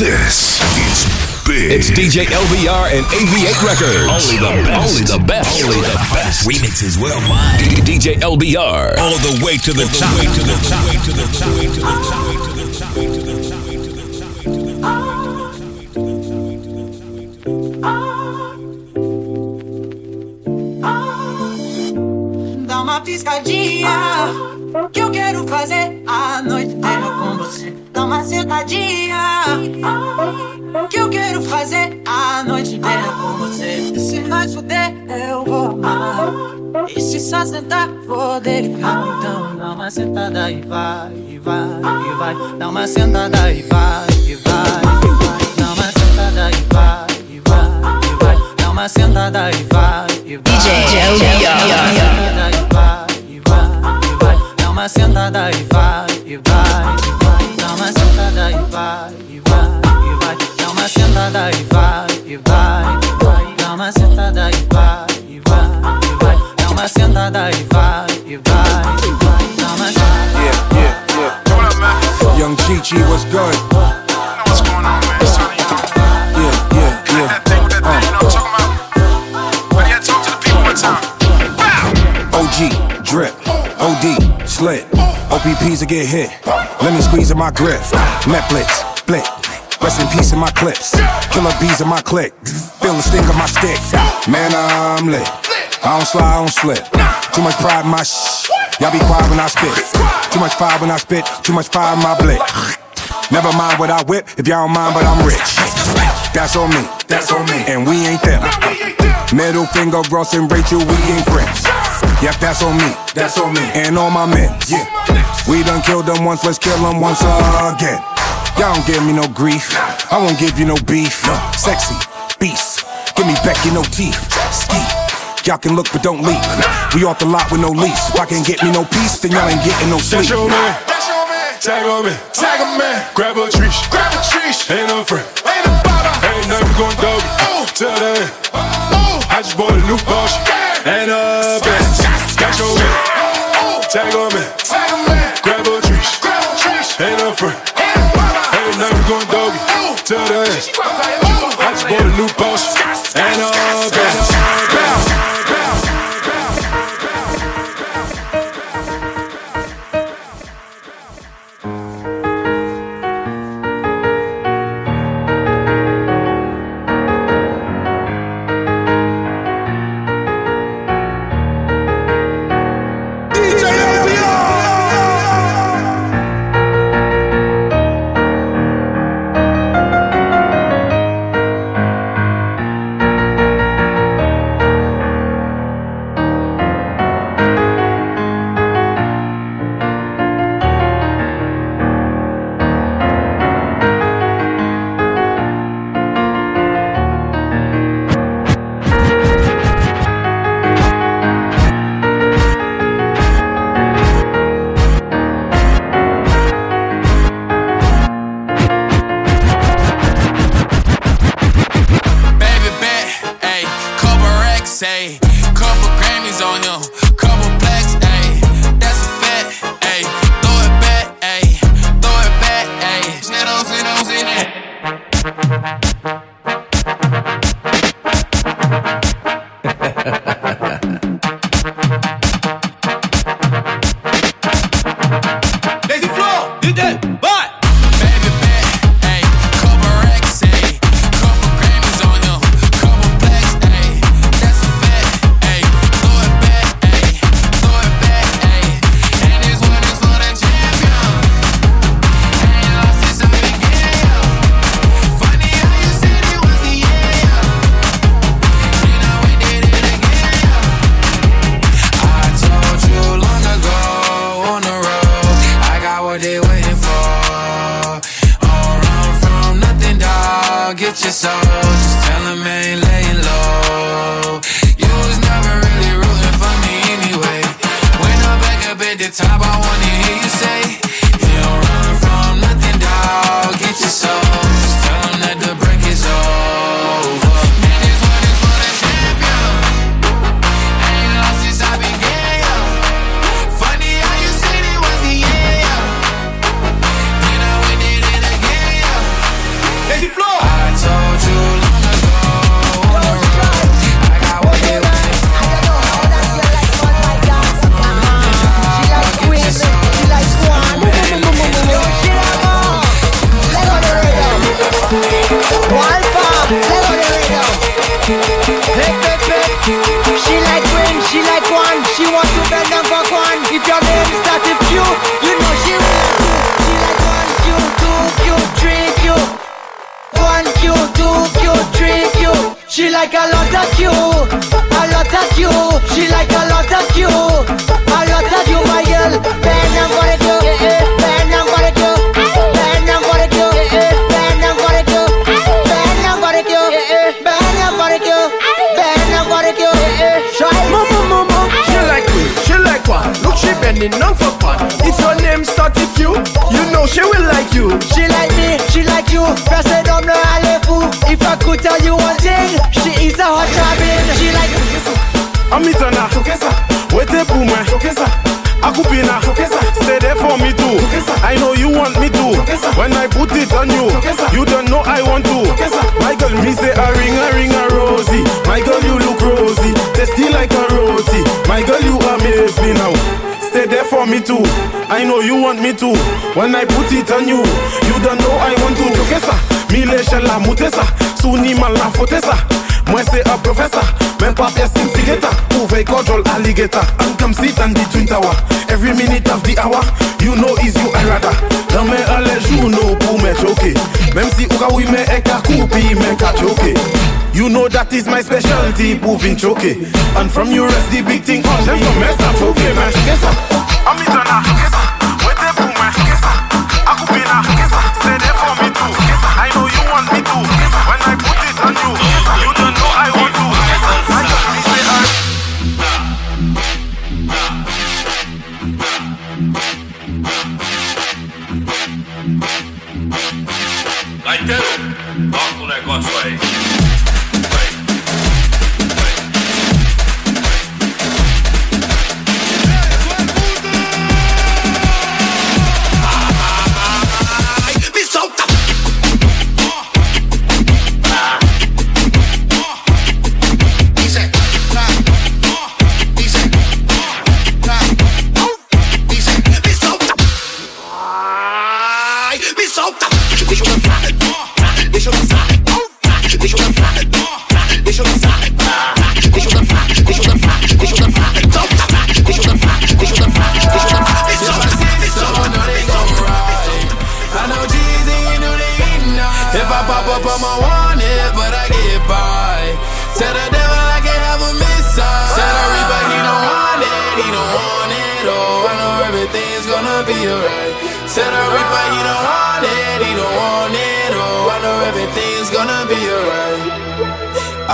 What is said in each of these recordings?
This is big. It's DJ LBR and AV8 Records. Only the best. Only the best. Only the best. Remixes worldwide. DJ LBR. All the way to the top. Way to the top. Way to the top. Way to the top. Way to the top. Way to the top. Way to the top. Dá uma piscadinha que eu quero fazer uma sentadinha que eu quero fazer a noite inteira com você. E se nós fuder, eu vou amar. E se só sentar, vou delicar. Então dá uma sentada e vai, e vai, e vai. Dá uma sentada e vai, e vai, e vai. Dá uma sentada e vai, e vai, e vai. Dá uma sentada e vai, e vai. DJ Sentada e vai, e vai, e vai. Dá uma sentada e vai, e vai, e vai. Dá sentada e vai, e vai, e vai. Dá uma sentada e vai, e vai, e vai. Dá uma sentada e vai, e vai, e vai. Dá uma sentada e vai, e vai, e vai. Dá uma sentada. Yeah, yeah, yeah. What up, man? Young Chi what's good? What's going on, man? It's Tony Young. Yeah, yeah, That yeah. thing with that thing, you know what I'm talking about? But yeah, talk to the people one time. Bow! OG, drip, OD, slit. OPPs will get hit. Lemon squeeze in my grip. Netflix, flick. Rest in peace in my clips. Killer bees in my click. Feel the sting of my stick. Man, I'm lit. I don't slide, I don't slip. Too much pride in my sh. Y'all be quiet when I spit. Too much fire when I spit. Too much fire in my blick. Never mind what I whip if y'all don't mind, but I'm rich. That's on me. That's on me. And we ain't them. Middle finger, Ross and Rachel, we ain't friends. Yep, that's on me. That's on me. And all my men. Yeah. We done killed them once, let's kill them once again. Y'all don't give me no grief. I won't give you no beef. Sexy, beast. Give me Becky, no teeth. Ski. Y'all can look but don't leave. We off the lot with no lease. If I can't get me no peace, then y'all ain't getting no sleep. That's your man. That's your man. Tag on me. Tag a man. Grab a tree. Grab a tree. Ain't no friend. Ain't a baba. Ain't nothing going doggy. Oh. Tell that end. Oh. I just bought a new Porsche. And a Benz. That's your man. Oh. Tag on me. Tag Friend. Ain't a baba. Going doggy. Tell end. Oh. I just bought a new Porsche. You. She like me, she like you. D'homme ne allez fou. If I could tell you one thing, she is a hot robin. She like I'm it Amitana, wete pour moi. Akupina, stay there for me too. I know you want me to. When I put it on you, you don't know I want to. My girl, me say a ring, a ring, a rosy. My girl, you look rosy, tasty like a rosy. My girl, you amaze me now. Stay there for me too. I know you want me to. When I put it on you, you don't know I want to. Tokesa, mile shela mutesa, suni mala fotesa. Moi c'est un professor, même pas pièce instigator Ouve control alligator And come sit on the twin tower Every minute of the hour You know is you I rather Dans mes allées you know pour me choquer Même si ouka oui me eka coupi me ka choquer You know that is my specialty Moving choquer And from you rest the big thing on son mess up choquer man Choquer Amitana Choquer Wete Deixa eu dançar, deixa eu dançar, deixa eu dançar,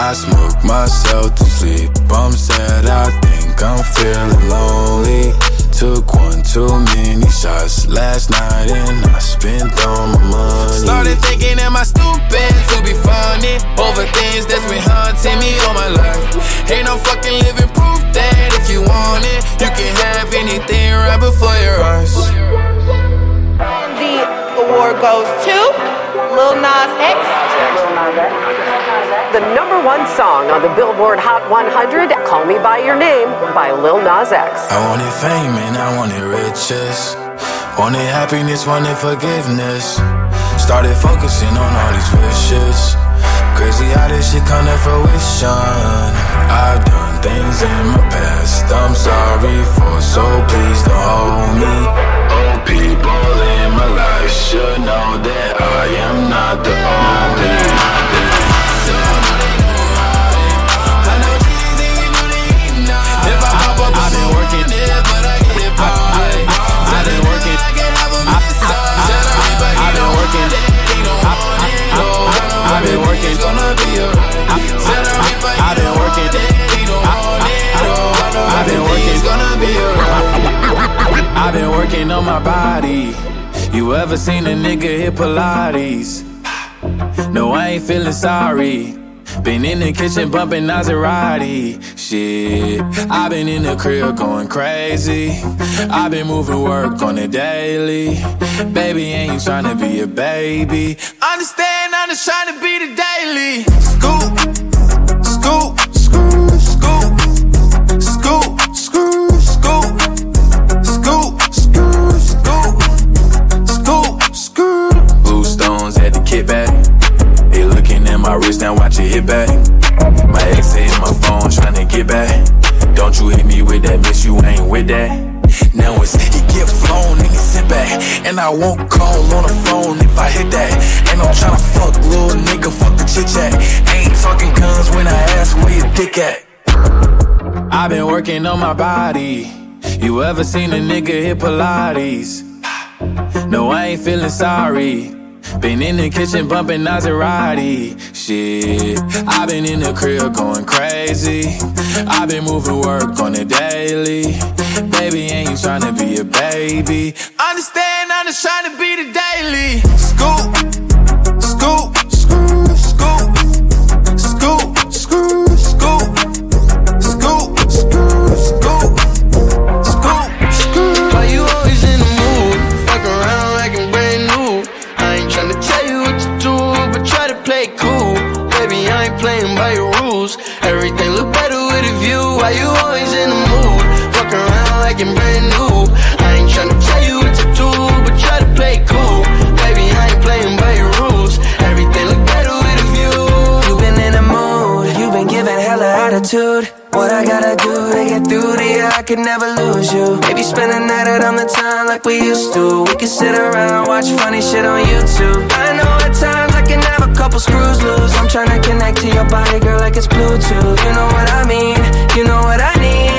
I smoke myself to sleep. I'm sad, I think I'm feeling lonely. Took one too many shots last night and I spent all my money. Started thinking, am I stupid to be funny over things that's been haunting me all my life? Ain't no fucking living proof that if you want it, you can have anything right before your eyes. And the award goes to Lil Nas X. The number one song on the Billboard Hot 100, Call Me By Your Name by Lil Nas X. I wanted fame and I wanted riches. Wanted happiness, wanted forgiveness. Started focusing on all these wishes. Crazy how this shit come to fruition. I've done things in my past I'm sorry for, so please don't hold me. Old people in my life should know that I am not the been working. Gonna be alright. I've been working. I've been working. Gonna be alright. I've been working on my body. You ever seen a nigga hit Pilates? No, I ain't feeling sorry. Been in the kitchen bumping Maserati. Shit, i been in the crib going crazy. i been moving work on the daily. Baby, ain't you trying to be a baby. Understand, Just tryna be the daily. Scoop, scoop, scoop, scoop, scoop, scoop, scoop, scoop, scoop, scoop, scoop, scoop. Blue stones at the kickback. They looking at my wrist, now watch it hit back. My ex hit my phone, tryna get back. Don't you hit me with that, miss you ain't with that. Now it's he get flown sit back. And I won't call on the phone if I hit that. And I'm tryna fuck little nigga, fuck the chit chat. Ain't talking guns when I ask where your dick at? I've been working on my body. You ever seen a nigga hit Pilates? No, I ain't feeling sorry. Been in the kitchen bumping Maserati. Shit, I've been in the crib going crazy. I've been moving work on the daily. Baby, ain't you tryna be a baby. Understand, I'm just trying to be the daily. Scoop, could never lose you. Maybe spend the night out on the town like we used to. We could sit around, watch funny shit on YouTube. I know at times I can have a couple screws loose. I'm trying to connect to your body, girl, like it's Bluetooth. You know what I mean? You know what I need.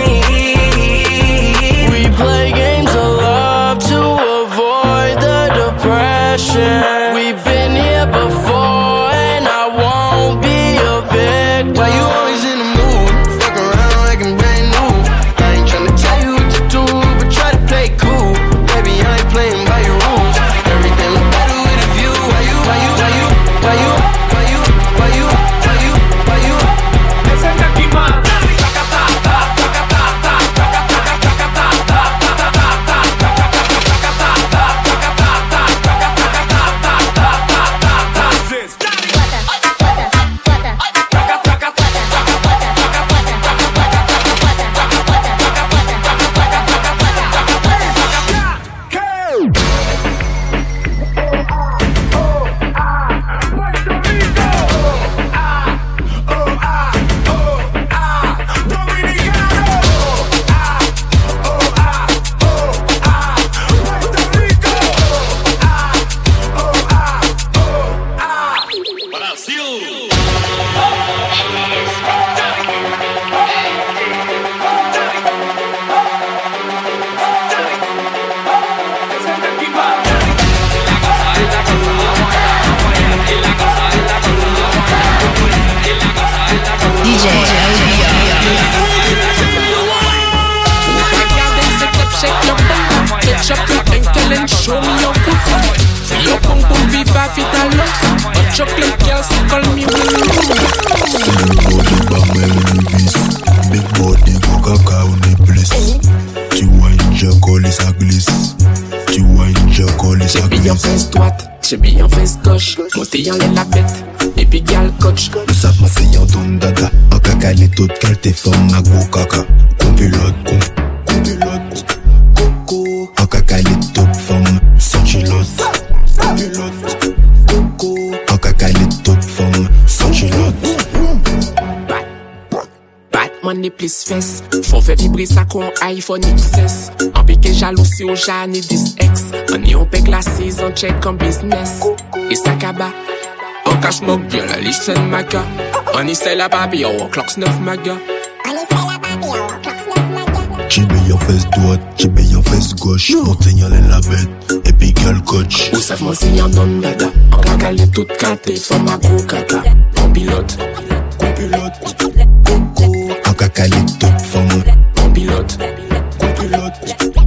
Show me your pussy. See your pum pum viva fit a long. A chocolate girl, so call me blue. you move. See your body bang my pelvis. Big body coca cow the bliss. Tu vois une jacole et ça glisse. Tu vois une jacole et ça glisse. J'ai bien face droite, j'ai bien face gauche. Montez en la bête. Epi gyal kotch Nou sap masenyan ton dada An kaka li tout kal te fom na gwo kaka Kon pilot, kon plis fes Fon fe vibre sa kon iPhone XS An peke jalousi ou jane 10X An yon pek la sezon check an business. E sa kaba An ka smok byan la listen maga An isay la babi an wak laks 9 maga An isay la babi an wak laks 9 maga Chibe yon fes doat, chibe yon fes goch Monten yon len la bet, epi gyal koch Ou saf monsen yon don dada. An ka gale tout kante, fama cacalé top for pilote, pilote.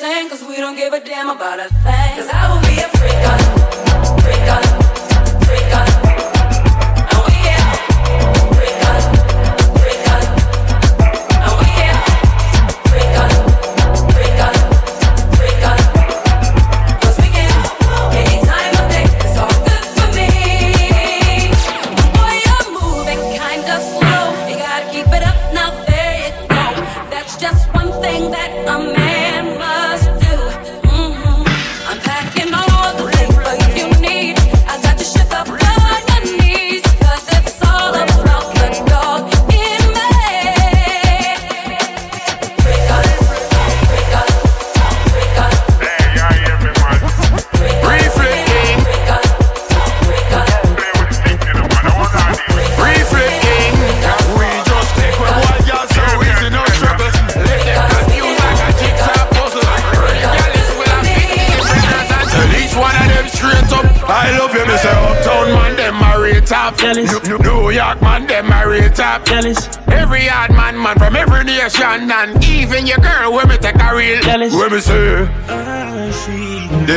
cause we don't give a damn about a thing. Cause I will be a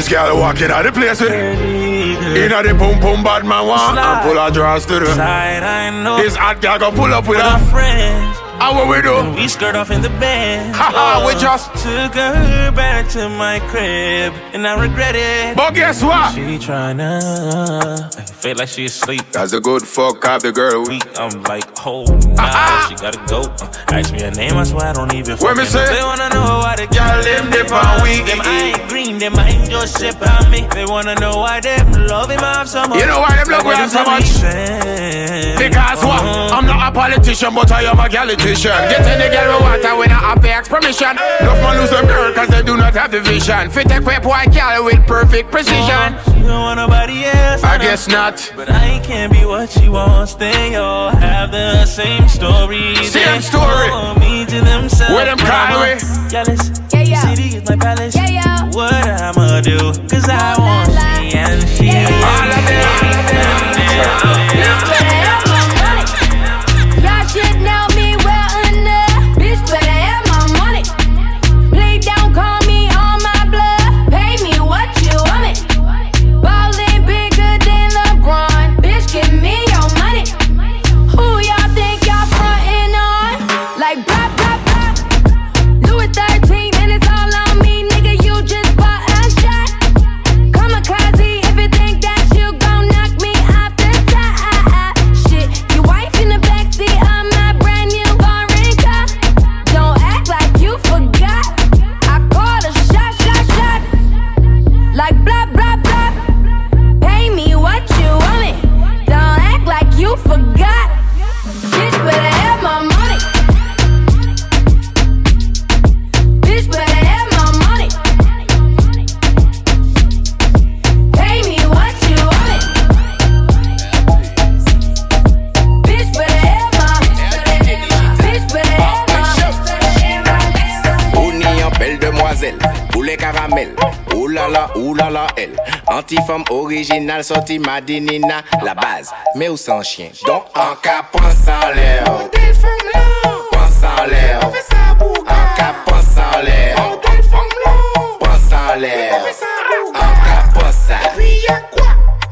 This girl walking out the place with Inna the boom boom bad man want And pull her drawers to the Side, I know. This hot girl go pull up with her friends. How what we do? We skirt off in the bed. Ha ha, we oh, just- took her back to my crib, and I regret it. But guess what? She tryna, feel like she asleep. That's a good fuck up the girl I'm like, oh nah, ah. she gotta go. Uh, Ask me her name, I swear I don't even. What me say? know. They wanna know why the Girl, them dip on weak. Them I ain't green, them I ain't just ship on me. They wanna know why them love him off so much. You know why them love him so much? it make sense? Because what? Uh-huh. I'm not a politician, but I am a politician. Get any girl we want, not have to ask permission. Enough man lose them girl, cause they do not have the vision. Fit a quick white girl with perfect precision. Uh-huh. She don't want nobody else. I know. guess not. But I can't be what she wants. They all have the same story. Same story. hold me to themselves. Where them but cry I'm away? Jealous. Yeah, yeah. City is my palace. Yeah, yeah. What I'ma do? Cause I want she and she. Yeah, yeah. All of them. Bitch better Anti-femme originale, sortie Madinina, la base. Mais où sans chien? Donc, en cas, pense en l'air. Pense en l'air. En cas, pense en l'air. Pense en l'air. En cas, pense ça.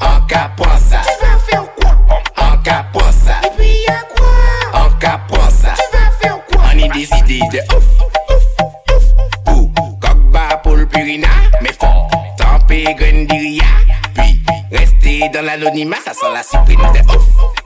En cas, pense l'anonymat, ça sent la cyprine de ouf.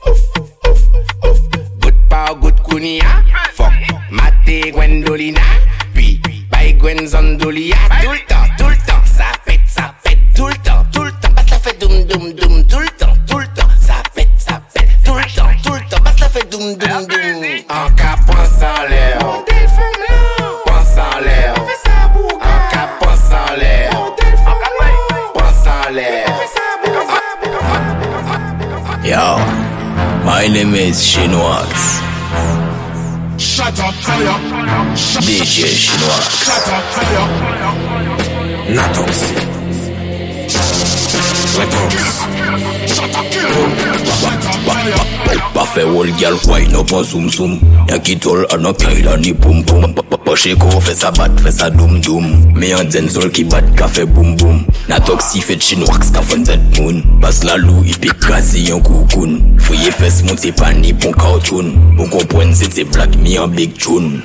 pa soum soum Yan ki tol anokay lan ni poum poum Poche ko fe sa bat fe sa doum doum Me yon zen sol ki bat ka fe boum boum Na tok si fet chin wak ska fon zet moun Bas la lou ipi krasi yon koukoun Foye fes moun se pan ni pon kautoun Moun kompwen se te blak mi yon big choun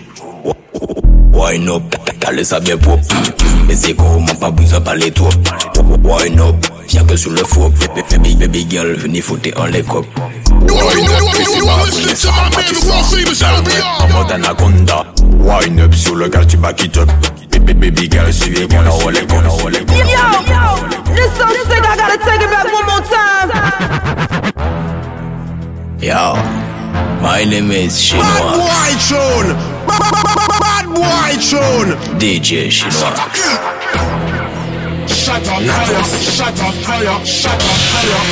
Wine up, kale sa be pop Me se ko man pa bouza pale top Wine up, fiyan ke sou le fop Baby girl veni fote an le kop les copes Wine up, c'est pas pour les femmes qui En mode anaconda Wine up sur le tu back it up. Baby, baby girl, suivez mon enrôlé, mon enrôlé, mon Yo, yo, this song sick, I gotta take it back one more time. Yo, my name is Bad boy tune. Bad boy tune. DJ Chinois. shut up, higher, shut up, higher, shut up, higher.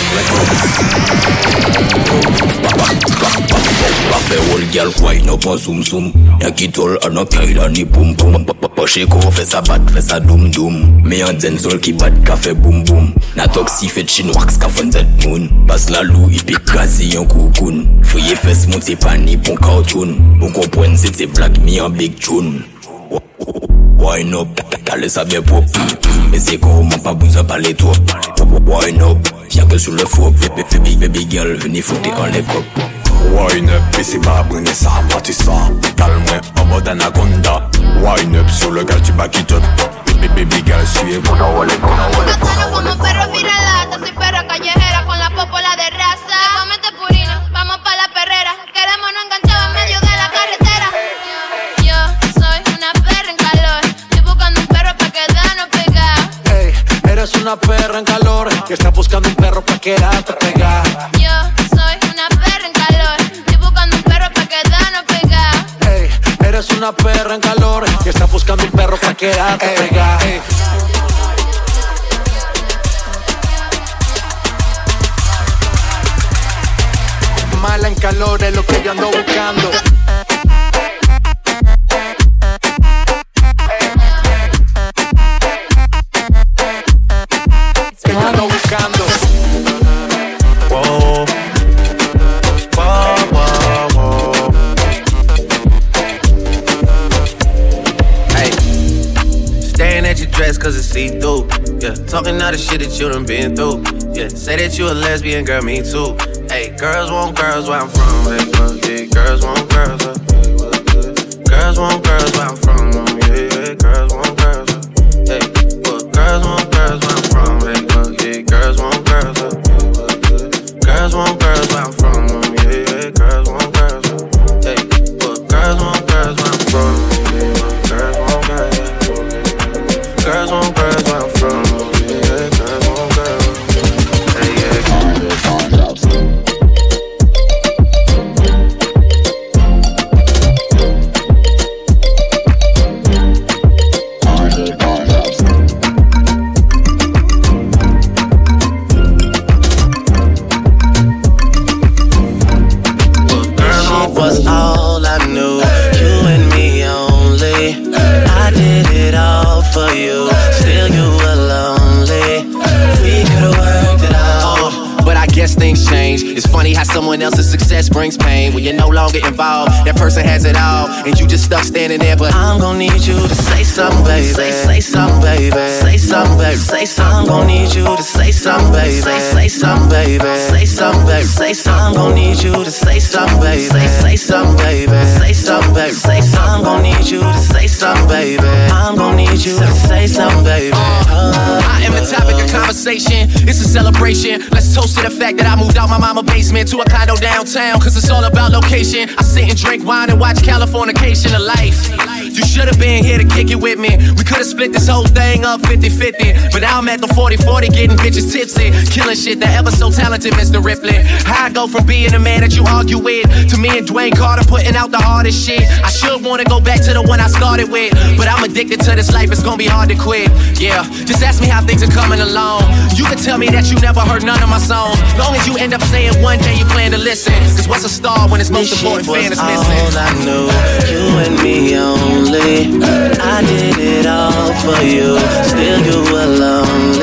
Bafe wol gyal kway nou pa sum sum Nyan ki tol an an kaila ni pum pum Poche ko fe sa bat fe sa dum dum Me an den sol ki bat ka fe bum bum Na tok si fe chin waks ka fon zet moun. Bas la lou ipi kazi yon koukoun. Fouye fes moun se pa ni pon kautoun Moun kompwen se te blak mi an big tune Wine up, t'allais ça bien pour Mais c'est comment pas besoin de parler toi Wine up, viens que sur le four. Baby, baby, baby girl, venez foutre en les copes. Wine up, et c'est pas brûlé ça, parti ça Calme-moi en mode anaconda. Wine up sur le gars, tu back it up Baby, baby girl, suis mon enrôlé, mon enrôlé Como perro viralata, soy perra callejera con la popola de raza. Te comete purina, vamos pa' la perrera. Queremos no enganchado en medio de eres una perra en calor que está buscando un perro para quedarte pegada. Yo soy una perra en calor. Estoy buscando un perro pa' quedarnos pegados. Ey, eres una perra en calor que está buscando un perro para quedarte pegada. Mala en calor es lo que yo ando buscando. Yeah, talking all the shit that you done been through. Yeah, say that you a lesbian, girl, me too. Hey, girls want girls where I'm from. Hey, well, yeah, up 50 50. But now I'm at the 40 40 getting bitches tipsy. Killing shit that ever so talented, Mr. Ripley. How I go from being the man that you argue with to me and Dwayne Carter putting out the hardest shit. I should wanna go back to the one I started with. But I'm addicted to this life, it's gonna be hard to quit. Yeah, just ask me how things are coming along. You can tell me that you never heard none of my songs. Long as you end up saying one day you plan to listen. Cause what's a star when its most important fan is missing? all I knew. You and me only. I did it all for you. Still you were lonely.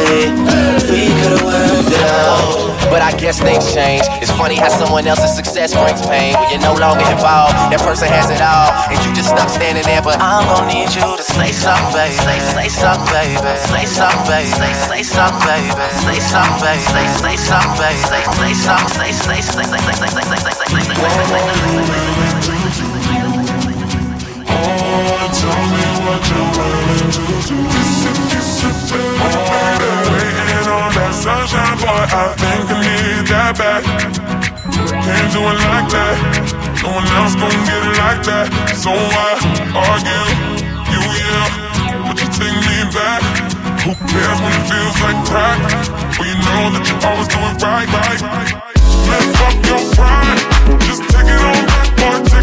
Out. But I guess things change. It's funny how someone else's success brings pain. When you're no longer involved, that person has it all, and you just stuck standing there. But I'm gonna need you to say something, baby. Say, say something, baby. Say something, baby. Say, say something, baby. Say something, baby. Say, say something, baby. Say, say something. Say, say, say, say, say, say, say, say, say, say, say, say, Tell me what you're willing to do. Waiting on that sunshine, boy. I think I need that back. Can't do it like that. No one else gon' get it like that. So I argue, you yeah, but you take me back. Who cares when it feels like crack? Well, you know that you always do it right, right. Lift up your pride, just take it on back, boy,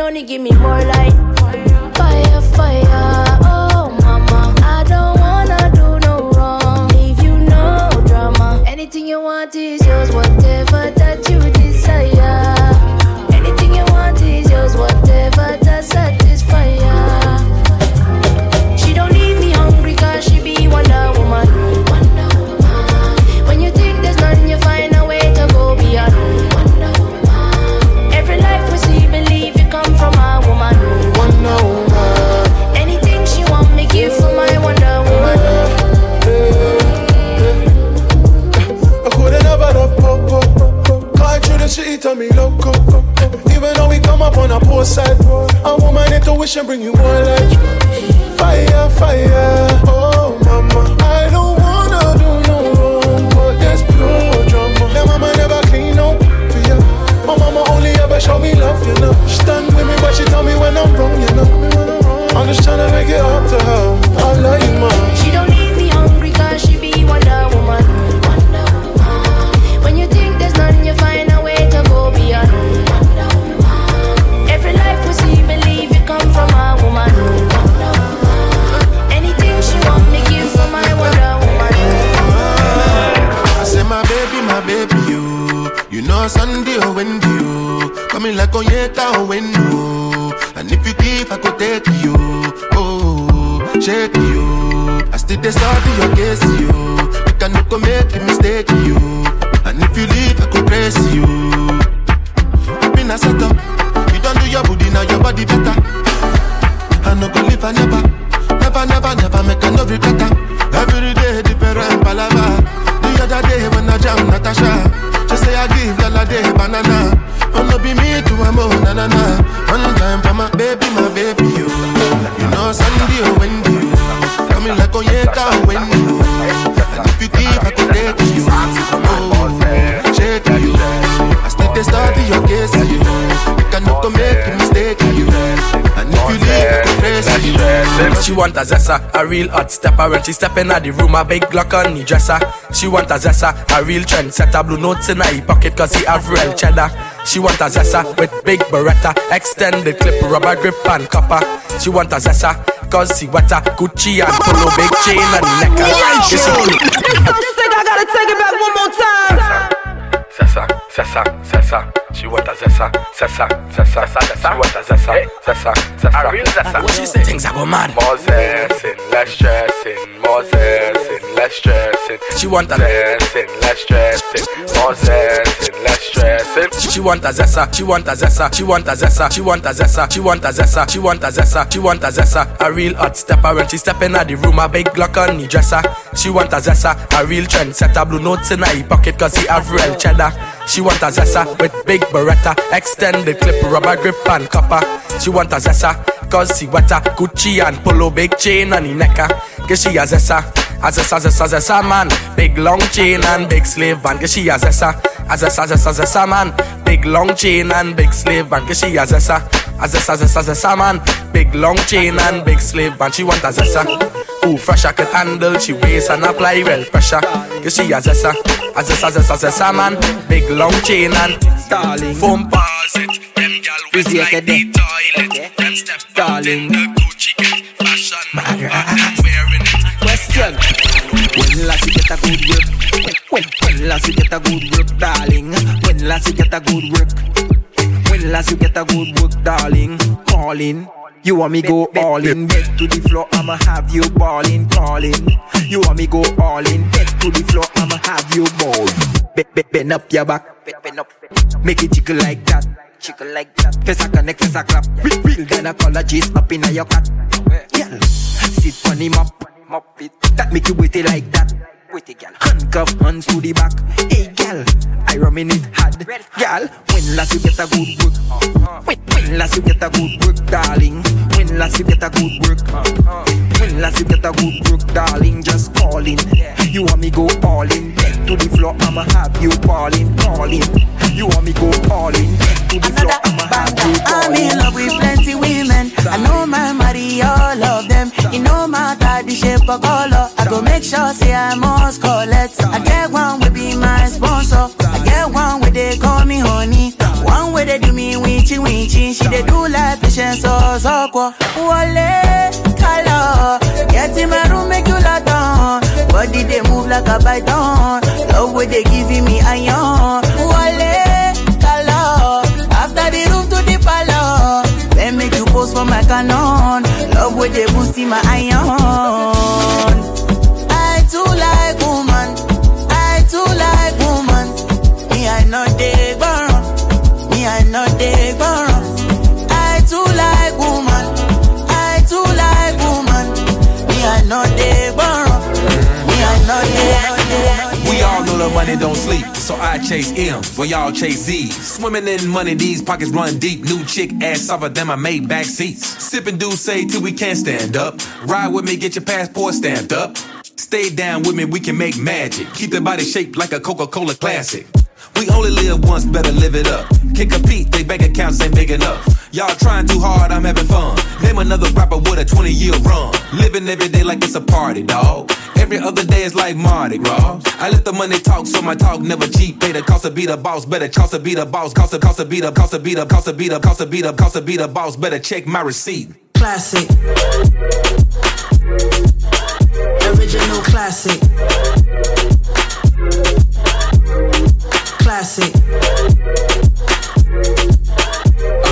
only give me more light. Fire, fire, come up on a poor side, a woman intuition bring you more light. Fire, fire, oh mama. I don't wanna do no wrong, but there's pure drama. Your mama never clean up for you. My mama only ever show me love, you know. She stand with me, but she tell me when I'm wrong, you know. I'm just tryna make it up to her. I love you, mom. She don't you You know Sunday oh, or Wendy, you? Coming like Onyeka or oh, Wendo And if you give, I could take you. Oh, shake you. I still dey study your case, you. You can no go make a mistake, you. And if you leave, I could praise you. Been a setup. You don't do your booty, now your body better. I no go live, I never Never, never, never make a no regret. Every day different palava. The other day when I jam Natasha She say I give Lala day banana. Oh no be me to a mo na na na. One time for my baby, my baby you You know Sandy or oh, Wendy Coming like Onyeka or oh, Wendy And if you give I could take you Oh, shake you. I still dey study your case you You cannot make a mistake you And if you leave I could She want a zessa, a real hot stepper. When she step in the room, a big Glock on the dresser. She want a zessa, a real trend setter Blue notes in her pocket cause he have real cheddar. She want a zessa with big beretta. Extended clip, rubber grip and copper. She want a zessa cause she wetter. Gucci and polo, big chain and necker Yeah, she This song sick, I gotta take it back one more time. Zessa, zessa, zessa She want a zessa, zessa, zessa, zessa She want a zessa, zessa, eh? zessa A real zessa What she say? Things are go mad. More zessing, less stressing More zessing, less stressing She want a zessing, less stressing More zessing, less stressing She want a zessa, she want a zessa She want a zessa, she want a zessa She want a zessa, she want a zessa She want a zessa A real hot stepper When she step in the room A big Glock on the dresser She want a zessa A real trend setter Blue notes in her pocket Cause he have real cheddar She want a zessa with big beretta Extended clip, rubber grip and copper She want a zessa Cause she wetter Gucci and polo Big chain on the necker Cause she a zessa a zessa, zessa, zessa man Big long chain and big slave van Cause she a zessa a zessa, zessa, zessa man Big long chain and big slave van Cause she a zessa a zessa, zessa, zessa man Big long chain and big slave van She want as a zessa Ooh, fresh I can handle, she waist and apply real pressure. Cause she a zessa, a zessa, zessa, zessa man. Big long chain and darling. Foam bars it, them gal wet like the toilet. Them step darling. the Gucci fashion. Good work? When, when last you get a good work, darling? When last you get a good work? When last you get a good work, darling? Calling. You want me go all in, bed to the floor, I'ma have you balling, calling. You want me go all in, bed to the floor, I'ma have you balling. Bend, bend, bend up your back, bend up, make it jiggle like that, jiggle like that. Face a connect, face a clap, real, real gynecologist up in your cat. Yeah, sit on him up, mop it, that make you wait it like that. Wait it, gal. Handcuff hands to the back. Hey, gal, I rumming it hard. Gal, when last you get a good work? Uh-huh. When, when last you get a good work, darling? When last you get a good work? Uh-huh. When last you get a good work, darling? Just calling. You want me go all in? Back to the floor, I'ma have you balling, calling. You want me go all in? Back to the floor, I'ma have you I'm in love with plenty women. I know my money, all of them. It no matter the shape or color. I go make sure say I must collect. I get one will be my sponsor. I get one where they call me honey. One where they do me winchy winchy. She they do like patience or so Wale, color. Get in my room, make you lot on. Body they move like a python. Love where they giving me iron. Wale, color. After the room to the palace. Then make you pose for my canon. Love where they boosting my iron. Too like woman. I too like woman. Me I know they burn. Me I know they burn. I too like woman. I too like woman. Me I know they burn. Me I know they. We all know the money don't sleep, so I chase M's while y'all chase Z's. Swimming in money, these pockets run deep. New chick ass softer than my Maybach seats. Sipping D'ussé till we can't stand up. Ride with me, get your passport stamped up. Stay down with me, we can make magic. Keep the body shaped like a Coca-Cola classic. We only live once, better live it up. Can't compete, they bank accounts ain't big enough. Y'all trying too hard, I'm having fun. Name another rapper with a 20 year run. Living every day like it's a party, dawg. Every other day is like Mardi Gras. I let the money talk, so my talk never cheap. Pay the cost to be the boss, better cost to be the boss. Cost to cost to be the cost to be the cost to be the cost to be the cost to be the boss. Better check my receipt. Classic. Original classic. Classic.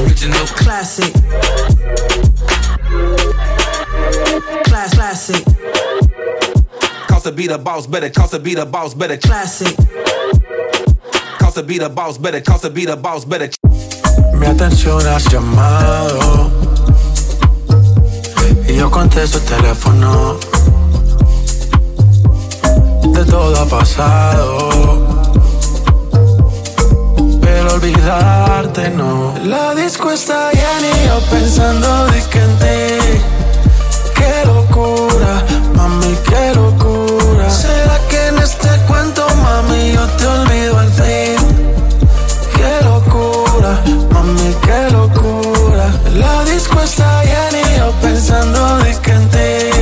Original classic. Class classic. Cost to be the boss, better cost to be the boss, better classic. Cost to be the boss, better cost to be the boss, better. Mi atención has llamado y yo contesto el teléfono. De todo ha pasado, pero olvidarte no. La disco está llena y yo pensando de que en ti. Qué locura, mami, qué locura. ¿Será que en este cuento, mami, yo te olvido al fin? Qué locura, mami, qué locura. La disco está llena y yo pensando de que en ti.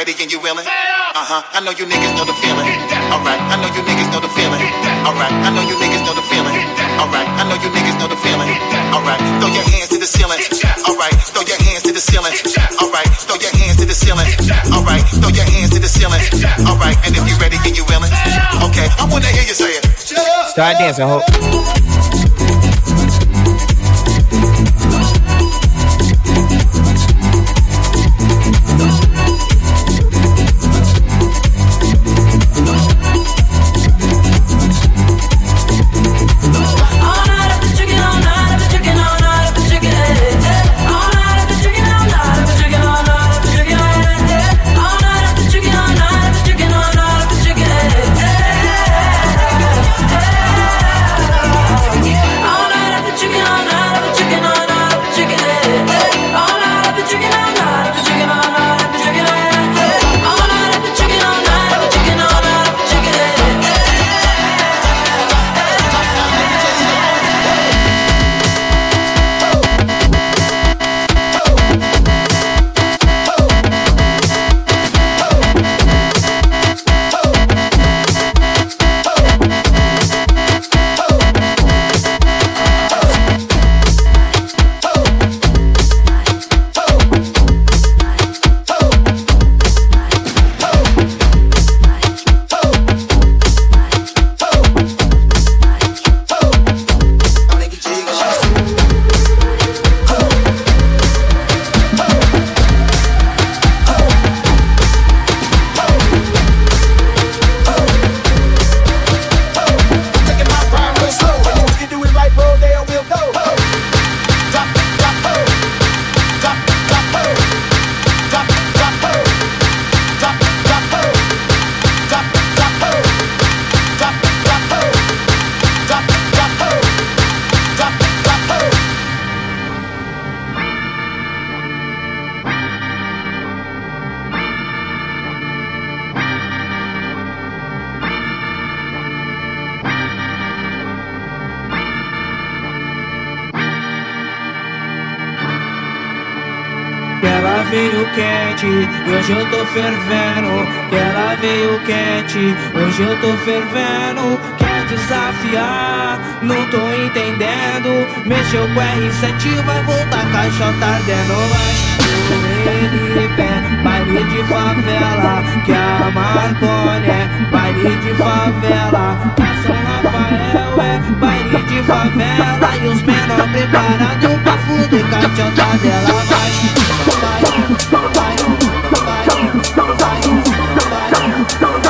Ready and you willing, uh huh. I know you niggas know the feeling. Alright, I know you niggas know the feeling. Alright, I know you niggas know the feeling. Alright, I know you niggas know the feeling. Alright, throw your hands to the ceiling. Alright, throw your hands to the ceiling. Alright, throw your hands to the ceiling. Alright, throw your hands to the ceiling. Alright, and if you ready and you willing, okay, I wanna hear you say it. Start dancing, ho. Fervendo. Que ela veio quente, hoje eu tô fervendo. Quer desafiar? Não tô entendendo. Mexeu com R7, vai voltar caixa ardendo. Vai ele pé, baile de favela. Que a Marconi é baile de favela. A São Rafael é baile de favela. E os menor preparados pra fuder caixa dela. Vai. Cola cola xerequinha, cola xerequinha, cola, cola xerequinha. The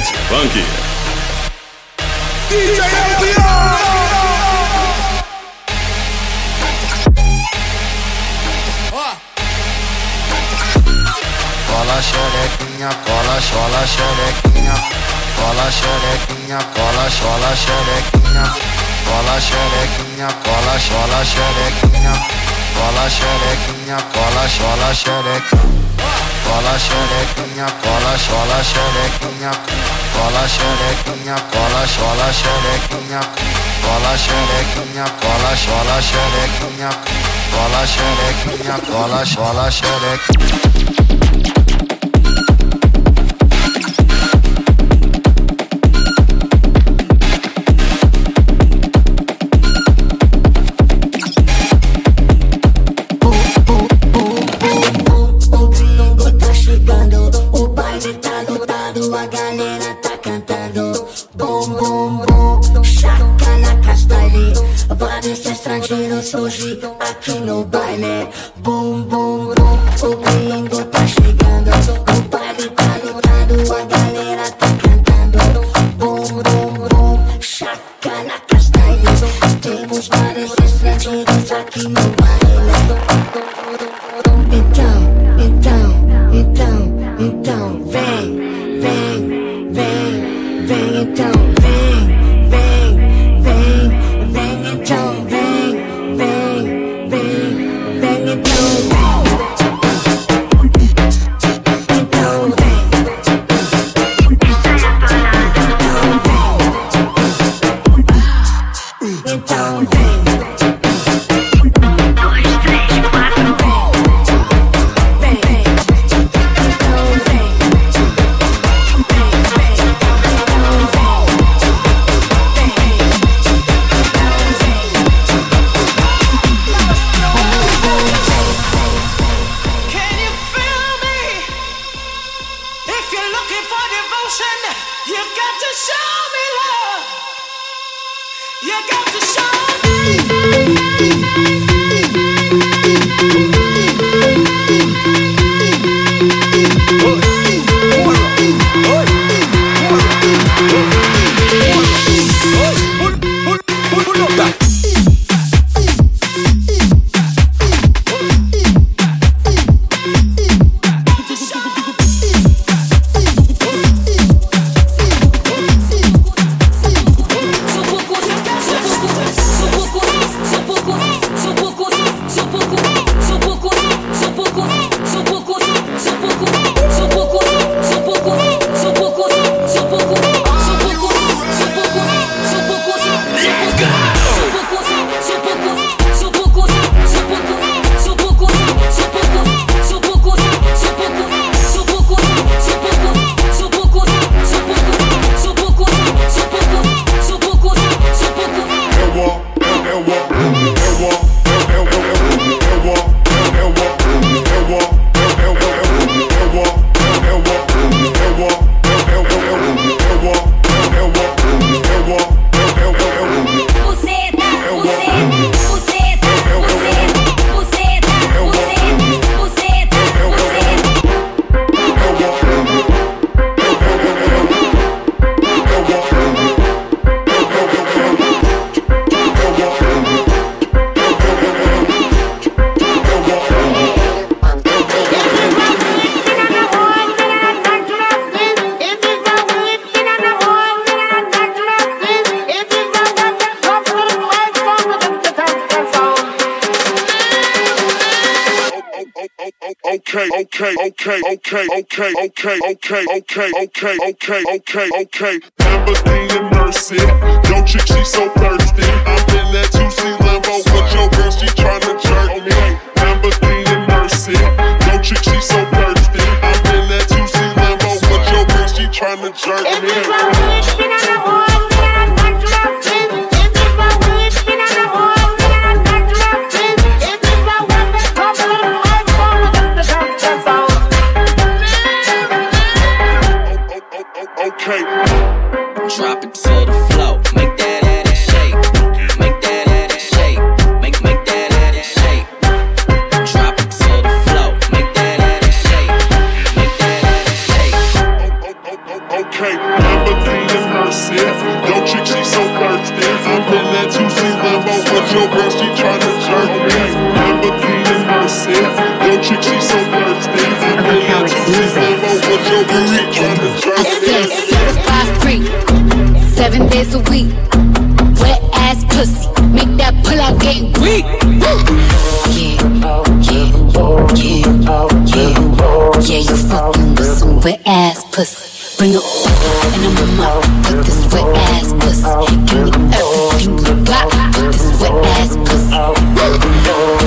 Dance Funk. DJ Cola xerequinha, cola, chola xerequinha. Cola xerequinha, cola, chola xerequinha. Cola xerequinha, cola, chola xerequinha. Cola xerequinha, cola, chola xerequinha. cola xerequinha, cola chola xerequinha, cola xerequinha, cola chola xerequinha, cola xerequinha, cola chola xerequinha, cola xerequinha, cola chola xerequinha. songe aqui no baile. boy. Don't think. okay, okay, okay, okay, okay, okay, okay, okay, okay, okay. Empathy and mercy. Yo, chick, she so thirsty. I'm in that 2C limbo, but yo, girl, she tryna jerk me. Empathy and mercy. Yo, chick, she so thirsty. I'm in that 2C limbo, but yo, girl, she tryna jerk me. It's you want me, she got a seven days a week. Wet ass pussy, make that pull out get weak. Yeah, yeah, yeah, yeah, yeah. You fucking with some wet ass pussy. Bring it up, and I'm up. Fuck this wet ass pussy. Give me everything you got. Fuck this wet ass pussy. Yeah,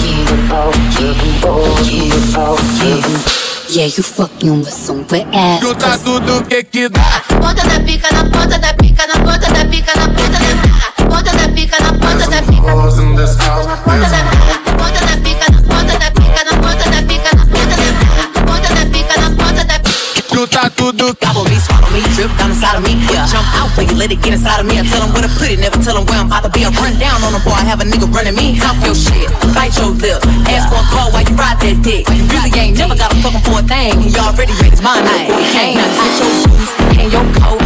yeah, yeah, yeah. Yeah, you fucking with some wet ass. Junta tudo que que dá. Na pica, na ponta da pica na ponta da ponta da pica na ponta da pica. Ponta da pica, ponta da pica na ponta da pica na ponta da pica na ponta da ponta da pica na ponta da pica. Junta tudo. Gobble me, swallow me, drip down inside of me. Yeah, jump out for you, let it get inside of me. I tell them where to put it, never tell them where I'm about to be. I run down on them, boy, I have a nigga running me. Talk your shit, bite your lip. Ask for a call while you ride that dick. You really ain't never got a fucking for a thing. He already read his mind out before he came. Now get your shoes and your coat for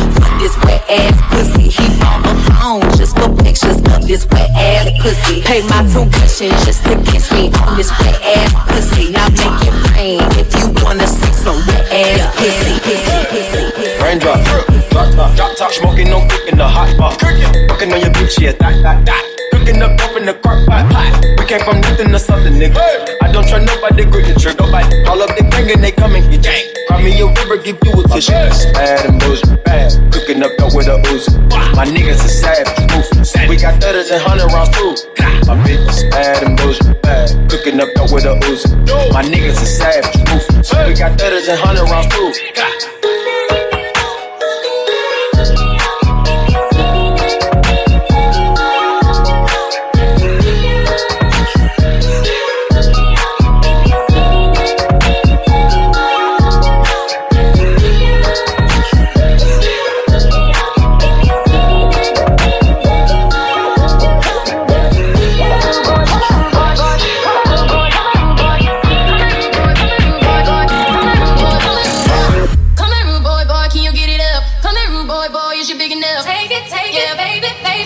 this wet ass pussy. He bought a phone just for pictures of this wet ass pussy. Pay my tuition just to kiss me on this wet ass pussy. Now make it rain if you wanna see some wet ass pussy. pussy, pussy, pussy. Raindrop, drop top, drop top, smoking no cook in the hot pot. Fucking on your bitch, yeah, that, that, that. Cooking up dope in the crock pot, pot. Came from nothing to something, nigga. I don't trust nobody, grip the trigger. Nobody call up the gang and they come and get you. Cry me a river, give you a tissue. Bad and bullshit, bad. Cooking up dope with a Uzi. My niggas are savage, ruthless. We got thudders and hundred rounds too. My bitch is bad and bullshit, bad. Cooking up dope with a Uzi. My niggas are savage, ruthless. We got thudders and hundred rounds too.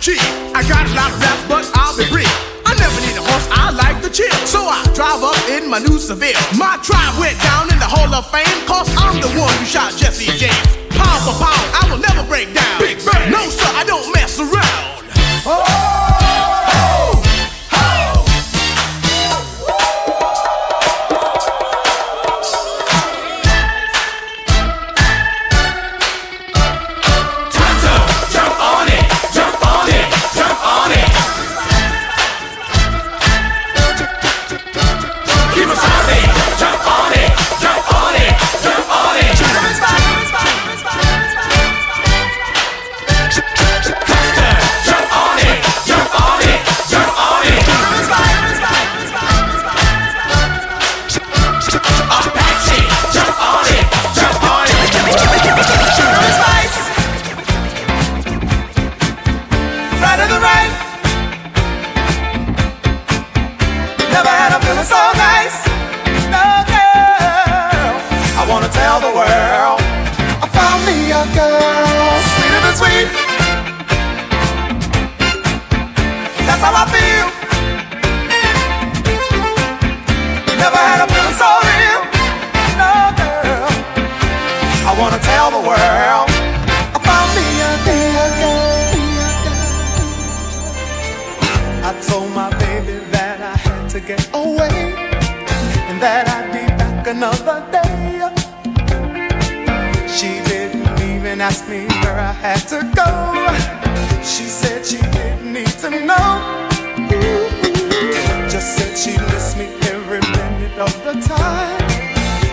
I got a lot of rap, but I'll be brief. I never need a horse, I like to chill. So I drive up in my new Seville. My tribe went down in the Hall of Fame, cause I'm the one who shot Jesse James. Power for power, I will never break down. Big Bang. No, sir, I don't mess around. Oh!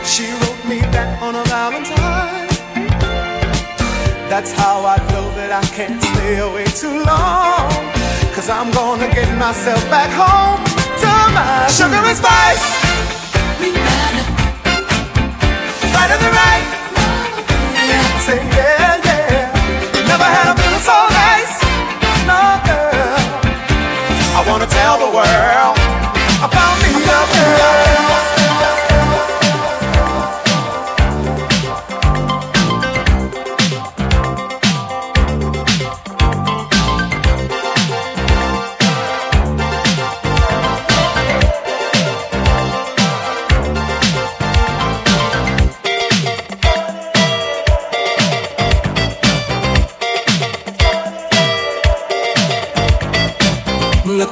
She wrote me back on a Valentine. That's how I know that I can't stay away too long. Cause I'm gonna get myself back home to my sugar and spice. We on the right. Yeah, say yeah, yeah. Never had a feeling so nice. No, girl. I wanna tell the world.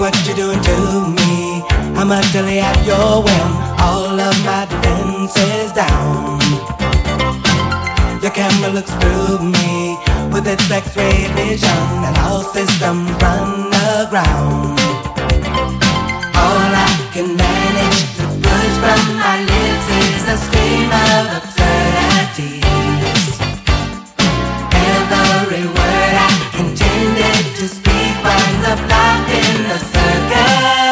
what you're doing to me. I'm utterly at your whim. All of my defenses down. Your camera looks through me with its X-ray vision, and all systems run aground. All I can manage to push from my lips is a scream of absurdities. Every word I intended to speak was a block in the Música